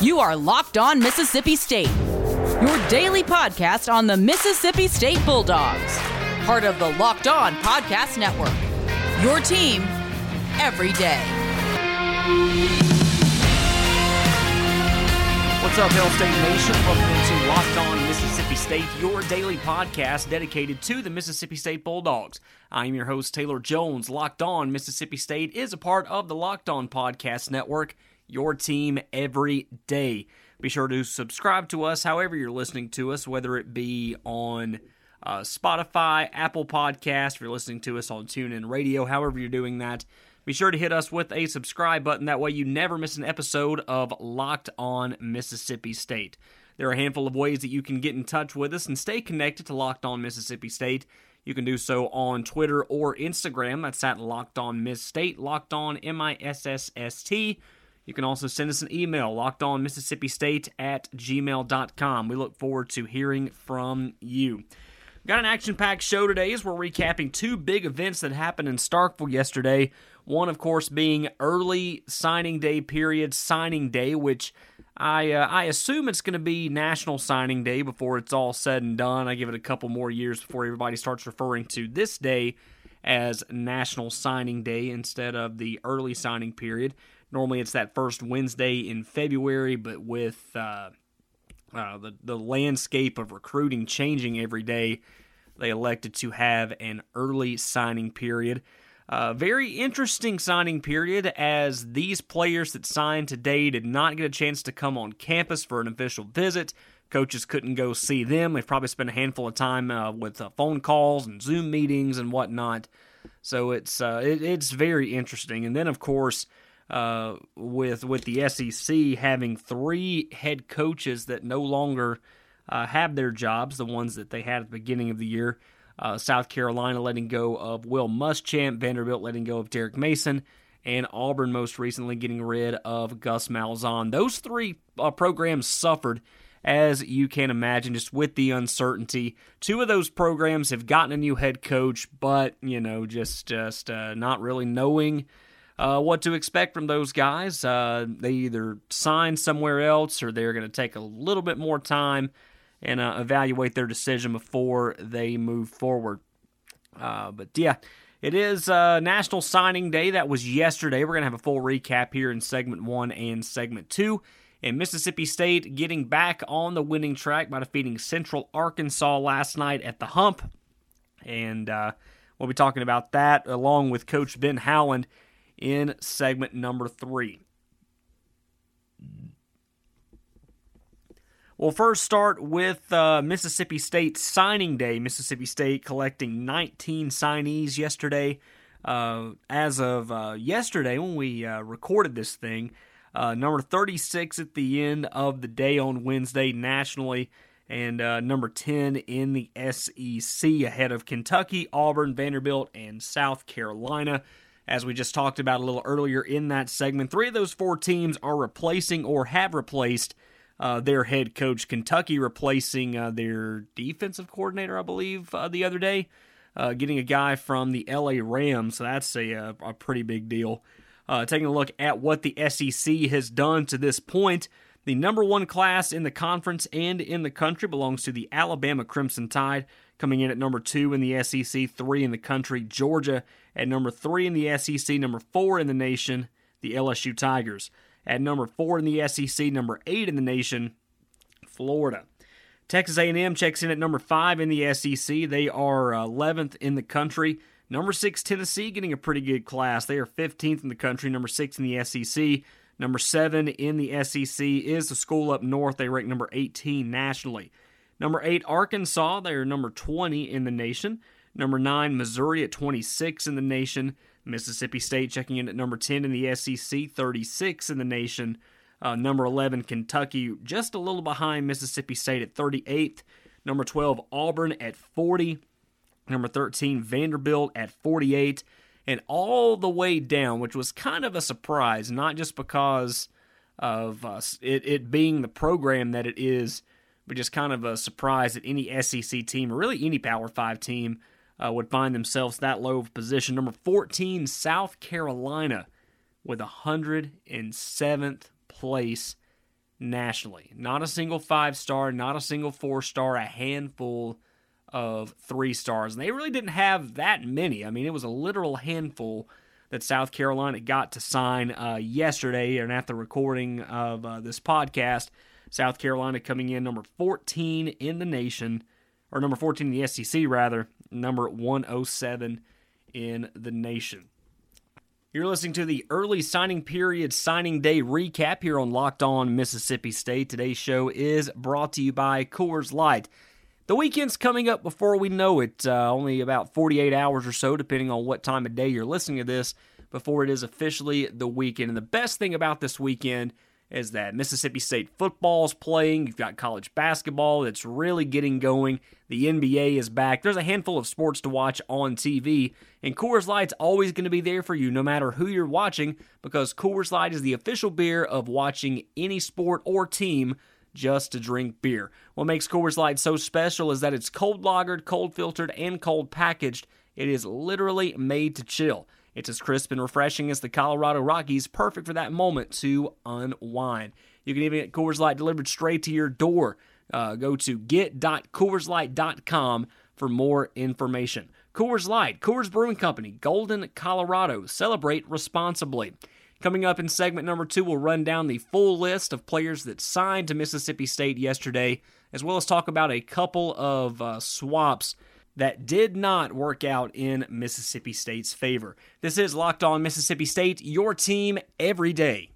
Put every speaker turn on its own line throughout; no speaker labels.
You are Locked On Mississippi State, your daily podcast on the Mississippi State Bulldogs, part of the Locked On Podcast Network. Your team every day.
What's up, Hail State Nation? Welcome to Locked On Mississippi State, your daily podcast dedicated to the Mississippi State Bulldogs. I am your host, Taylor Jones. Locked On Mississippi State is a part of the Locked On Podcast Network your team every day. Be sure to subscribe to us however you're listening to us, whether it be on uh, Spotify, Apple Podcast, if you're listening to us on TuneIn Radio, however you're doing that. Be sure to hit us with a subscribe button. That way you never miss an episode of Locked On Mississippi State. There are a handful of ways that you can get in touch with us and stay connected to Locked On Mississippi State. You can do so on Twitter or Instagram. That's at Locked On Miss State, Locked On M I S S S T. You can also send us an email, lockedonmississippistate at gmail.com. We look forward to hearing from you. Got an action packed show today as we're recapping two big events that happened in Starkville yesterday. One, of course, being early signing day period, signing day, which I uh, I assume it's going to be National Signing Day before it's all said and done. I give it a couple more years before everybody starts referring to this day as National Signing Day instead of the early signing period. Normally, it's that first Wednesday in February, but with uh, uh, the the landscape of recruiting changing every day, they elected to have an early signing period. Uh, very interesting signing period as these players that signed today did not get a chance to come on campus for an official visit. Coaches couldn't go see them. They've probably spent a handful of time uh, with uh, phone calls and Zoom meetings and whatnot. So it's uh, it, it's very interesting. And then of course uh, with with the SEC having three head coaches that no longer uh, have their jobs, the ones that they had at the beginning of the year. Uh, South Carolina letting go of Will Muschamp, Vanderbilt letting go of Derek Mason, and Auburn most recently getting rid of Gus Malzahn. Those three uh, programs suffered, as you can imagine, just with the uncertainty. Two of those programs have gotten a new head coach, but you know, just just uh, not really knowing uh, what to expect from those guys. Uh, they either sign somewhere else or they're going to take a little bit more time and uh, evaluate their decision before they move forward. Uh, but yeah, it is uh, National Signing Day. That was yesterday. We're going to have a full recap here in segment one and segment two. And Mississippi State getting back on the winning track by defeating Central Arkansas last night at the hump. And uh, we'll be talking about that along with Coach Ben Howland in segment number three. We'll first start with uh, Mississippi State signing day. Mississippi State collecting 19 signees yesterday. Uh, as of uh, yesterday, when we uh, recorded this thing, uh, number 36 at the end of the day on Wednesday nationally, and uh, number 10 in the SEC ahead of Kentucky, Auburn, Vanderbilt, and South Carolina as we just talked about a little earlier in that segment. Three of those four teams are replacing or have replaced uh, their head coach. Kentucky replacing uh, their defensive coordinator, I believe, uh, the other day, uh, getting a guy from the LA Rams. So that's a, uh, a pretty big deal. Uh, taking a look at what the SEC has done to this point. The number one class in the conference and in the country belongs to the Alabama Crimson Tide, coming in at number two in the SEC, three in the country. Georgia at number three in the SEC, number four in the nation, the LSU Tigers. At number four in the SEC, number eight in the nation, Florida. Texas A&M checks in at number five in the SEC. They are 11th in the country. Number six, Tennessee, getting a pretty good class. They are 15th in the country. Number six in the SEC. Number seven in the SEC is the school up north. They rank number 18 nationally. Number eight, Arkansas. They are number 20 in the nation. Number nine, Missouri at 26 in the nation. Mississippi State checking in at number 10 in the SEC, 36 in the nation. Uh, number 11, Kentucky, just a little behind Mississippi State at 38th. Number 12, Auburn at 40. Number 13, Vanderbilt at 48 and all the way down, which was kind of a surprise, not just because of uh, it, it being the program that it is, but just kind of a surprise that any SEC team or really any Power 5 team uh, would find themselves that low of position. Number 14, South Carolina with 107th place nationally. Not a single five star, not a single four star, a handful of three stars. And they really didn't have that many. I mean, it was a literal handful that South Carolina got to sign uh, yesterday and at the recording of uh, this podcast. South Carolina coming in number 14 in the nation, or number 14 in the SEC, rather, number 107 in the nation. You're listening to the early signing period signing day recap here on Locked On Mississippi State. Today's show is brought to you by Coors Light. The weekend's coming up before we know it. Uh, only about 48 hours or so, depending on what time of day you're listening to this, before it is officially the weekend. And the best thing about this weekend is that Mississippi State football is playing. You've got college basketball that's really getting going. The NBA is back. There's a handful of sports to watch on TV, and Coors Light's always going to be there for you no matter who you're watching because Coors Light is the official beer of watching any sport or team just to drink beer. What makes Coors Light so special is that it's cold lagered, cold filtered, and cold packaged. It is literally made to chill. It's as crisp and refreshing as the Colorado Rockies, perfect for that moment to unwind. You can even get Coors Light delivered straight to your door. Uh, go to get.coorslight.com for more information. Coors Light, Coors Brewing Company, Golden, Colorado. Celebrate responsibly. Coming up in segment number two, we'll run down the full list of players that signed to Mississippi State yesterday, as well as talk about a couple of uh, swaps that did not work out in Mississippi State's favor. This is Locked On Mississippi State, your team every day.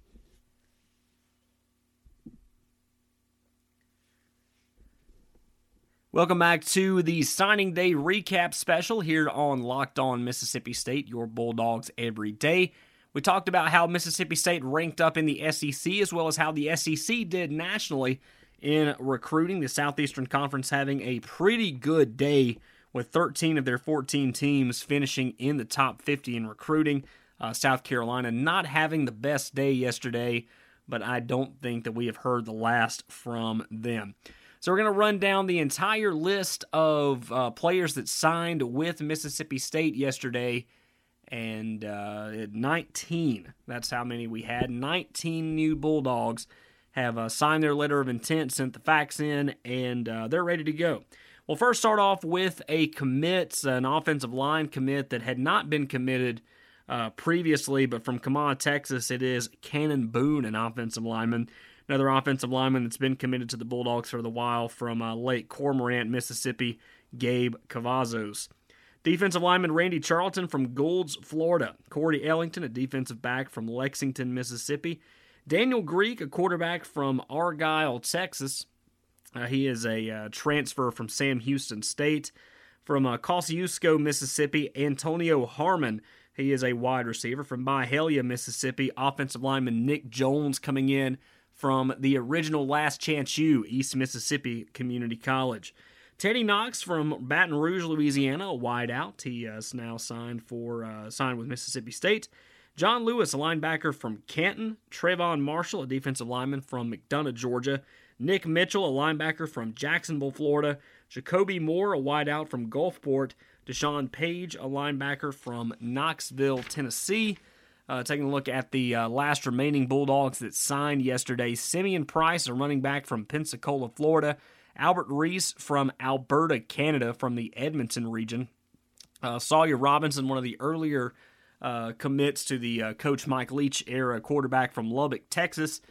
Welcome back to the signing day recap special here on Locked On Mississippi State, your Bulldogs every day. We talked about how Mississippi State ranked up in the SEC as well as how the SEC did nationally in recruiting. The Southeastern Conference having a pretty good day with 13 of their 14 teams finishing in the top 50 in recruiting. Uh, South Carolina not having the best day yesterday, but I don't think that we have heard the last from them. So we're going to run down the entire list of uh, players that signed with Mississippi State yesterday. And uh, 19, that's how many we had. 19 new Bulldogs have uh, signed their letter of intent, sent the facts in, and uh, they're ready to go. We'll first start off with a commit, an offensive line commit that had not been committed uh, previously, but from Kamah, Texas, it is Cannon Boone, an offensive lineman. Another offensive lineman that's been committed to the Bulldogs for the while from uh, Lake Cormorant, Mississippi, Gabe Cavazos. Defensive lineman Randy Charlton from Goulds, Florida. Corey Ellington, a defensive back from Lexington, Mississippi. Daniel Greek, a quarterback from Argyle, Texas. Uh, he is a uh, transfer from Sam Houston State. From uh, Kosciusko, Mississippi, Antonio Harmon. He is a wide receiver from Byhalia, Mississippi. Offensive lineman Nick Jones coming in from the original Last Chance U, East Mississippi Community College. Teddy Knox from Baton Rouge, Louisiana, a wideout. He is now signed for uh, signed with Mississippi State. John Lewis, a linebacker from Canton. Trayvon Marshall, a defensive lineman from McDonough, Georgia. Nick Mitchell, a linebacker from Jacksonville, Florida. Jacoby Moore, a wideout from Gulfport. Deshaun Page, a linebacker from Knoxville, Tennessee. Uh, taking a look at the uh, last remaining Bulldogs that signed yesterday. Simeon Price, a running back from Pensacola, Florida. Albert Reese from Alberta, Canada, from the Edmonton region. Uh, Sawyer Robinson, one of the earlier uh, commits to the uh, Coach Mike Leach era quarterback from Lubbock, Texas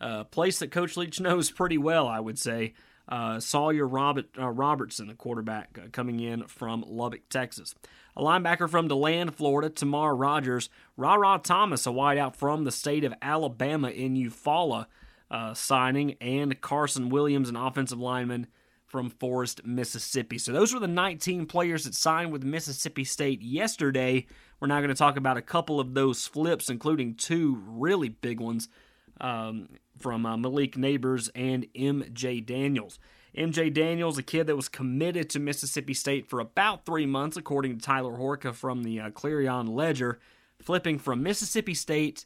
a place that Coach Leach knows pretty well, I would say. Uh, Sawyer Robert, uh, Robertson, a quarterback uh, coming in from Lubbock, Texas. A linebacker from DeLand, Florida, Tamar Rogers. Rara Thomas, a wideout from the state of Alabama in Eufaula, uh, signing. And Carson Williams, an offensive lineman from Forest, Mississippi. So those were the 19 players that signed with Mississippi State yesterday. We're now going to talk about a couple of those flips, including two really big ones. Um, from uh, Malik Nabers and MJ Daniels. MJ Daniels, a kid that was committed to Mississippi State for about three months, according to Tyler Horka from the uh, Clarion Ledger, flipping from Mississippi State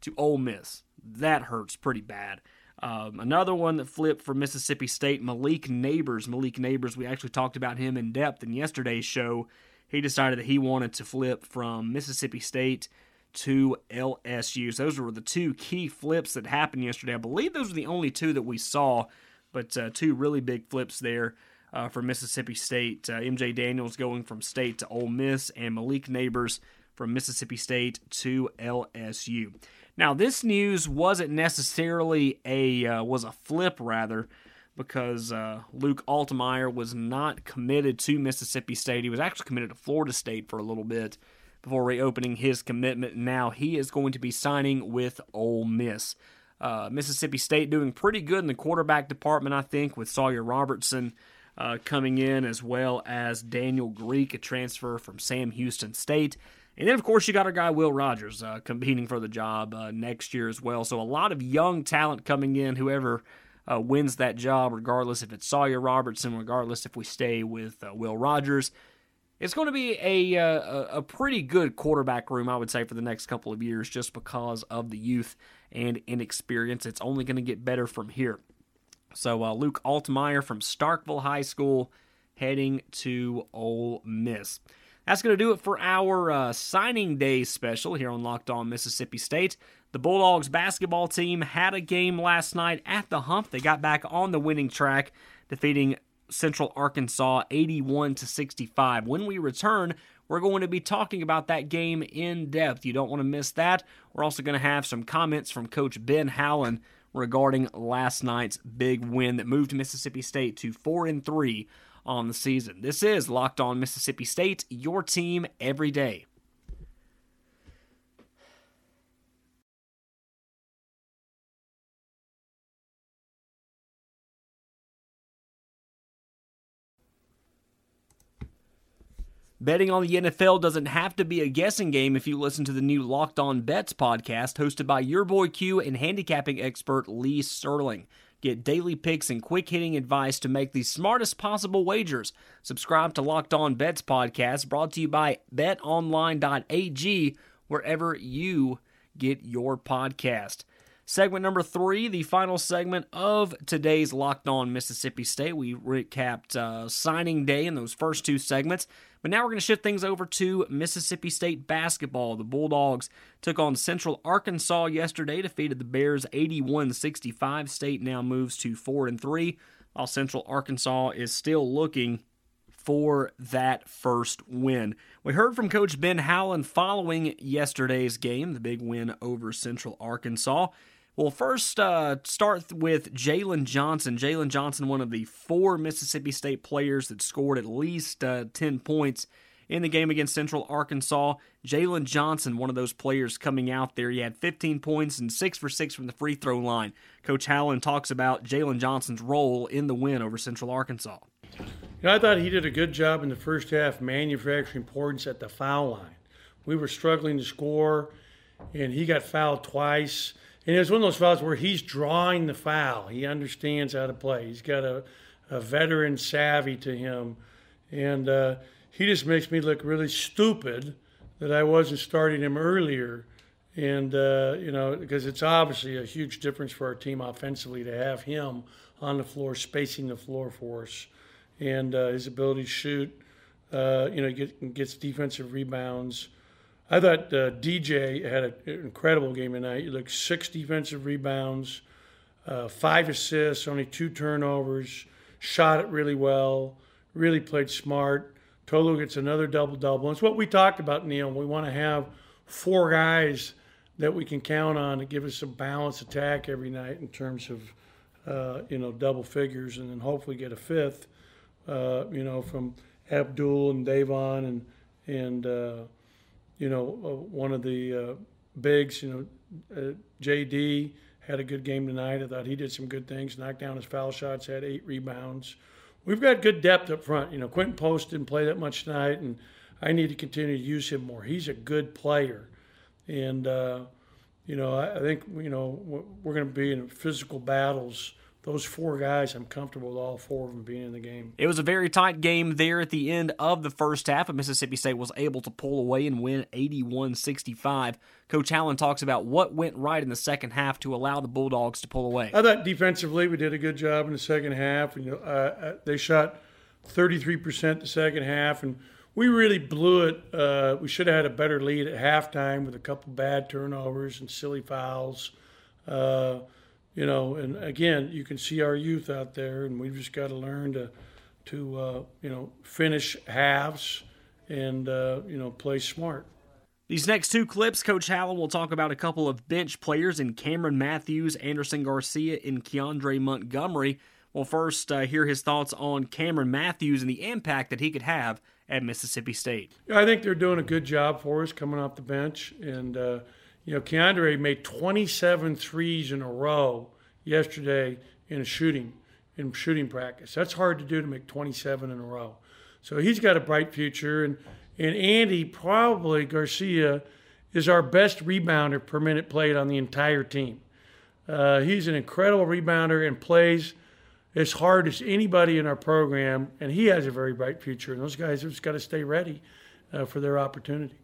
to Ole Miss. That hurts pretty bad. Um, another one that flipped from Mississippi State, Malik Nabers. Malik Nabers, we actually talked about him in depth in yesterday's show. He decided that he wanted to flip from Mississippi State to LSU. So those were the two key flips that happened yesterday. I believe those were the only two that we saw, but uh, two really big flips there uh, for Mississippi State. Uh, MJ Daniels going from State to Ole Miss, and Malik Nabers from Mississippi State to LSU. Now, this news wasn't necessarily a uh, was a flip, rather, because uh, Luke Altmyer was not committed to Mississippi State. He was actually committed to Florida State for a little bit before reopening his commitment. Now he is going to be signing with Ole Miss. Uh, Mississippi State doing pretty good in the quarterback department, I think, with Sawyer Robertson uh, coming in, as well as Daniel Greek, a transfer from Sam Houston State. And then, of course, you got our guy Will Rogers uh, competing for the job uh, next year as well. So a lot of young talent coming in. Whoever uh, wins that job, regardless if it's Sawyer Robertson, regardless if we stay with uh, Will Rogers, it's going to be a, uh, a pretty good quarterback room, I would say, for the next couple of years, just because of the youth and inexperience. It's only going to get better from here. So uh, Luke Altmyer from Starkville High School heading to Ole Miss. That's going to do it for our uh, signing day special here on Locked On Mississippi State. The Bulldogs basketball team had a game last night at the hump. They got back on the winning track, defeating Central Arkansas 81 to 65. When we return, we're going to be talking about that game in depth. You don't want to miss that. We're also going to have some comments from Coach Ben Howland regarding last night's big win that moved Mississippi State to 4 and 3 on the season. This is Locked On Mississippi State, your team every day. Betting on the NFL doesn't have to be a guessing game if you listen to the new Locked On Bets podcast hosted by your boy Q and handicapping expert Lee Sterling. Get daily picks and quick hitting advice to make the smartest possible wagers. Subscribe to Locked On Bets podcast brought to you by betonline.ag wherever you get your podcast. Segment number three, the final segment of today's Locked On Mississippi State. We recapped uh, signing day in those first two segments. But now we're going to shift things over to Mississippi State basketball. The Bulldogs took on Central Arkansas yesterday, defeated the Bears 81-65. State now moves to 4 and 3, while Central Arkansas is still looking for that first win. We heard from Coach Ben Howland following yesterday's game, the big win over Central Arkansas. We'll first uh, start with Jalen Johnson. Jalen Johnson, one of the four Mississippi State players that scored at least uh, 10 points in the game against Central Arkansas. Jalen Johnson, one of those players coming out there. He had 15 points and 6 for 6 from the free throw line. Coach Howland talks about Jalen Johnson's role in the win over Central Arkansas.
I thought he did a good job in the first half manufacturing points at the foul line. We were struggling to score, and he got fouled twice. And it was one of those fouls where he's drawing the foul. He understands how to play. He's got a, a veteran savvy to him. And uh, he just makes me look really stupid that I wasn't starting him earlier. And, uh, you know, because it's obviously a huge difference for our team offensively to have him on the floor, spacing the floor for us. And uh, his ability to shoot, uh, you know, get, gets defensive rebounds. I thought uh, DJ had an incredible game tonight. He looked six defensive rebounds, uh, five assists, only two turnovers, shot it really well, really played smart. Tolu gets another double double. It's what we talked about, Neil. We want to have four guys that we can count on to give us a balanced attack every night in terms of, uh, you know, double figures, and then hopefully get a fifth, uh, you know, from Abdul and Davon and and uh, you know, uh, one of the uh, bigs, you know, uh, JD had a good game tonight. I thought he did some good things, knocked down his foul shots, had eight rebounds. We've got good depth up front. You know, Quinten Post didn't play that much tonight, and I need to continue to use him more. He's a good player. And, uh, you know, I, I think, you know, we're going to be in physical battles those four guys, I'm comfortable with all four of them being in the game.
It was a very tight game there at the end of the first half, but Mississippi State was able to pull away and win 81 65. Coach Allen talks about what went right in the second half to allow the Bulldogs to pull away.
I thought defensively we did a good job in the second half. You know, uh they shot 33% the second half, and we really blew it. Uh, we should have had a better lead at halftime with a couple bad turnovers and silly fouls. Uh, you know, and again, you can see our youth out there, and we've just got to learn to, to uh, you know, finish halves and uh, you know play smart.
These next two clips, Coach Howland will talk about a couple of bench players in Cameron Matthews, Andersson Garcia, and Keandre Montgomery. We'll first uh, hear his thoughts on Cameron Matthews and the impact that he could have at Mississippi State.
I think they're doing a good job for us coming off the bench, and uh, you know, Keandre made 27 threes in a row yesterday in a shooting in shooting practice. That's hard to do to make 27 in a row. So he's got a bright future, and and Andy probably Garcia is our best rebounder per minute played on the entire team. Uh, he's an incredible rebounder and plays as hard as anybody in our program, and he has a very bright future. And those guys have just got to stay ready uh, for their opportunity.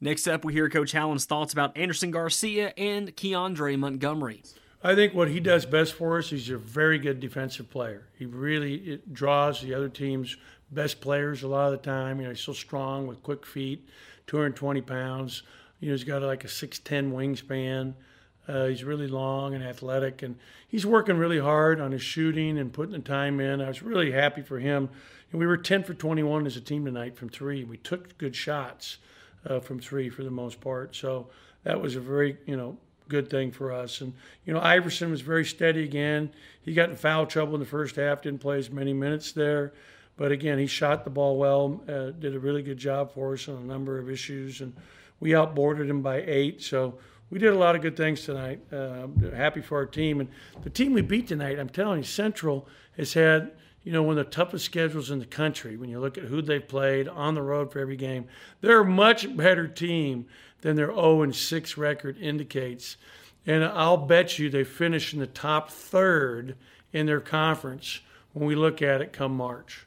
Next up, we hear Coach Howland's thoughts about Andersson Garcia and Keandre Montgomery.
I think what he does best for us, he's a very good defensive player. He really draws the other team's best players a lot of the time. You know, he's so strong with quick feet, 220 pounds. You know, he's got like a 6'10 wingspan. Uh, he's really long and athletic, and he's working really hard on his shooting and putting the time in. I was really happy for him. And we were 10 for 21 as a team tonight from three. We took good shots uh, from three for the most part. So that was a very, you know, good thing for us. And, you know, Iverson was very steady again. He got in foul trouble in the first half, didn't play as many minutes there. But again, he shot the ball well, uh, did a really good job for us on a number of issues. And we outboarded him by eight. So we did a lot of good things tonight. Uh, happy for our team. And the team we beat tonight, I'm telling you, Central has had you know, one of the toughest schedules in the country when you look at who they've played on the road for every game. They're a much better team than their 0 and 6 record indicates. And I'll bet you they finish in the top third in their conference when we look at it come March.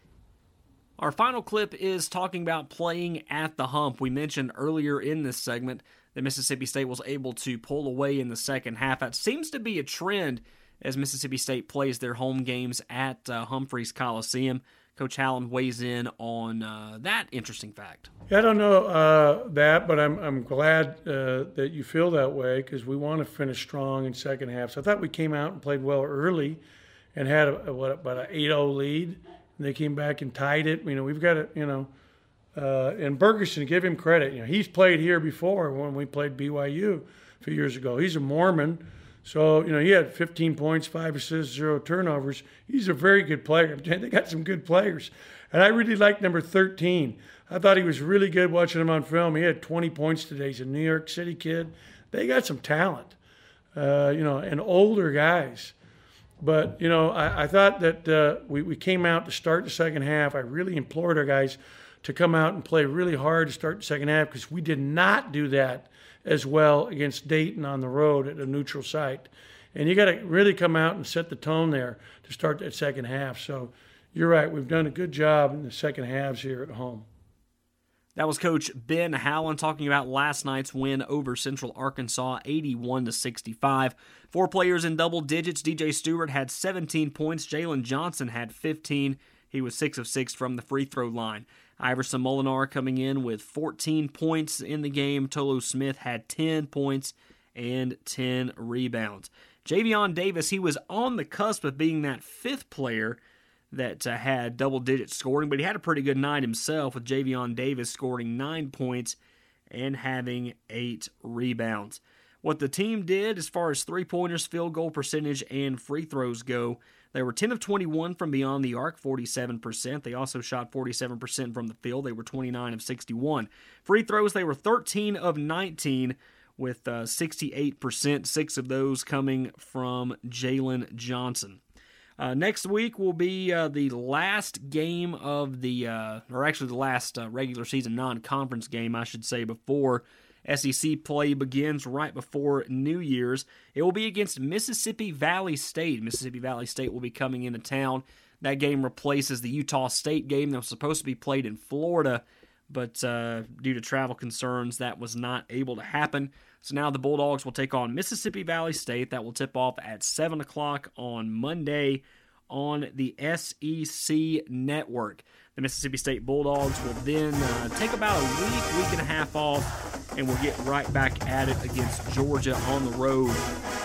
Our final clip is talking about playing at the hump. We mentioned earlier in this segment that Mississippi State was able to pull away in the second half. That seems to be a trend as Mississippi State plays their home games at uh, Humphreys Coliseum. Coach Howland weighs in on uh, that interesting fact.
Yeah, I don't know uh, that, but I'm, I'm glad uh, that you feel that way because we want to finish strong in second half. So I thought we came out and played well early and had a, a what about an 8-0 lead, and they came back and tied it. You know, we've got to, you know, uh, and Bergersen, give him credit. You know, he's played here before when we played BYU a few years ago. He's a Mormon so, you know, he had 15 points, five assists, zero turnovers. He's a very good player. They got some good players. And I really liked number 13. I thought he was really good watching him on film. He had 20 points today. He's a New York City kid. They got some talent, uh, you know, and older guys. But, you know, I, I thought that uh, we, we came out to start the second half. I really implored our guys to come out and play really hard to start the second half because we did not do that as well against Dayton on the road at a neutral site. And you got to really come out and set the tone there to start that second half. So you're right. We've done a good job in the second halves here at home.
That was Coach Ben Howland talking about last night's win over Central Arkansas, 81 to 65. Four players in double digits. DJ Stewart had 17 points. Jalen Johnson had 15. He was six of six from the free throw line. Iverson Molinar coming in with 14 points in the game. Tolu Smith had 10 points and 10 rebounds. Javian Davis, he was on the cusp of being that fifth player that uh, had double digit scoring, but he had a pretty good night himself with Javian Davis scoring nine points and having eight rebounds. What the team did as far as three pointers, field goal percentage, and free throws go, they were 10 of 21 from beyond the arc, 47%. They also shot 47% from the field. They were 29 of 61. Free throws, they were 13 of 19 with uh, 68%, six of those coming from Jalen Johnson. Uh, next week will be uh, the last game of the, uh, or actually the last uh, regular season non conference game, I should say, before SEC play begins right before New Year's. It will be against Mississippi Valley State. Mississippi Valley State will be coming into town. That game replaces the Utah State game that was supposed to be played in Florida, but uh, due to travel concerns, that was not able to happen. So now the Bulldogs will take on Mississippi Valley State. That will tip off at 7 o'clock on Monday on the SEC network. The Mississippi State Bulldogs will then uh, take about a week, week and a half off, and we'll get right back at it against Georgia on the road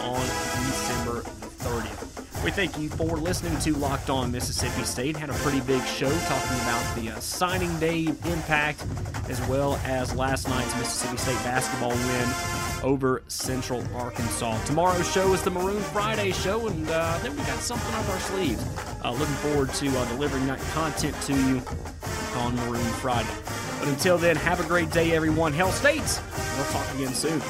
on December 30th. We thank you for listening to Locked On Mississippi State. Had a pretty big show talking about the uh, signing day impact as well as last night's Mississippi State basketball win over Central Arkansas. Tomorrow's show is the Maroon Friday show, and uh, then we got something up our sleeves. Uh, looking forward to uh, delivering that content to you on Maroon Friday. But until then, have a great day, everyone. Hell States. We'll talk again soon.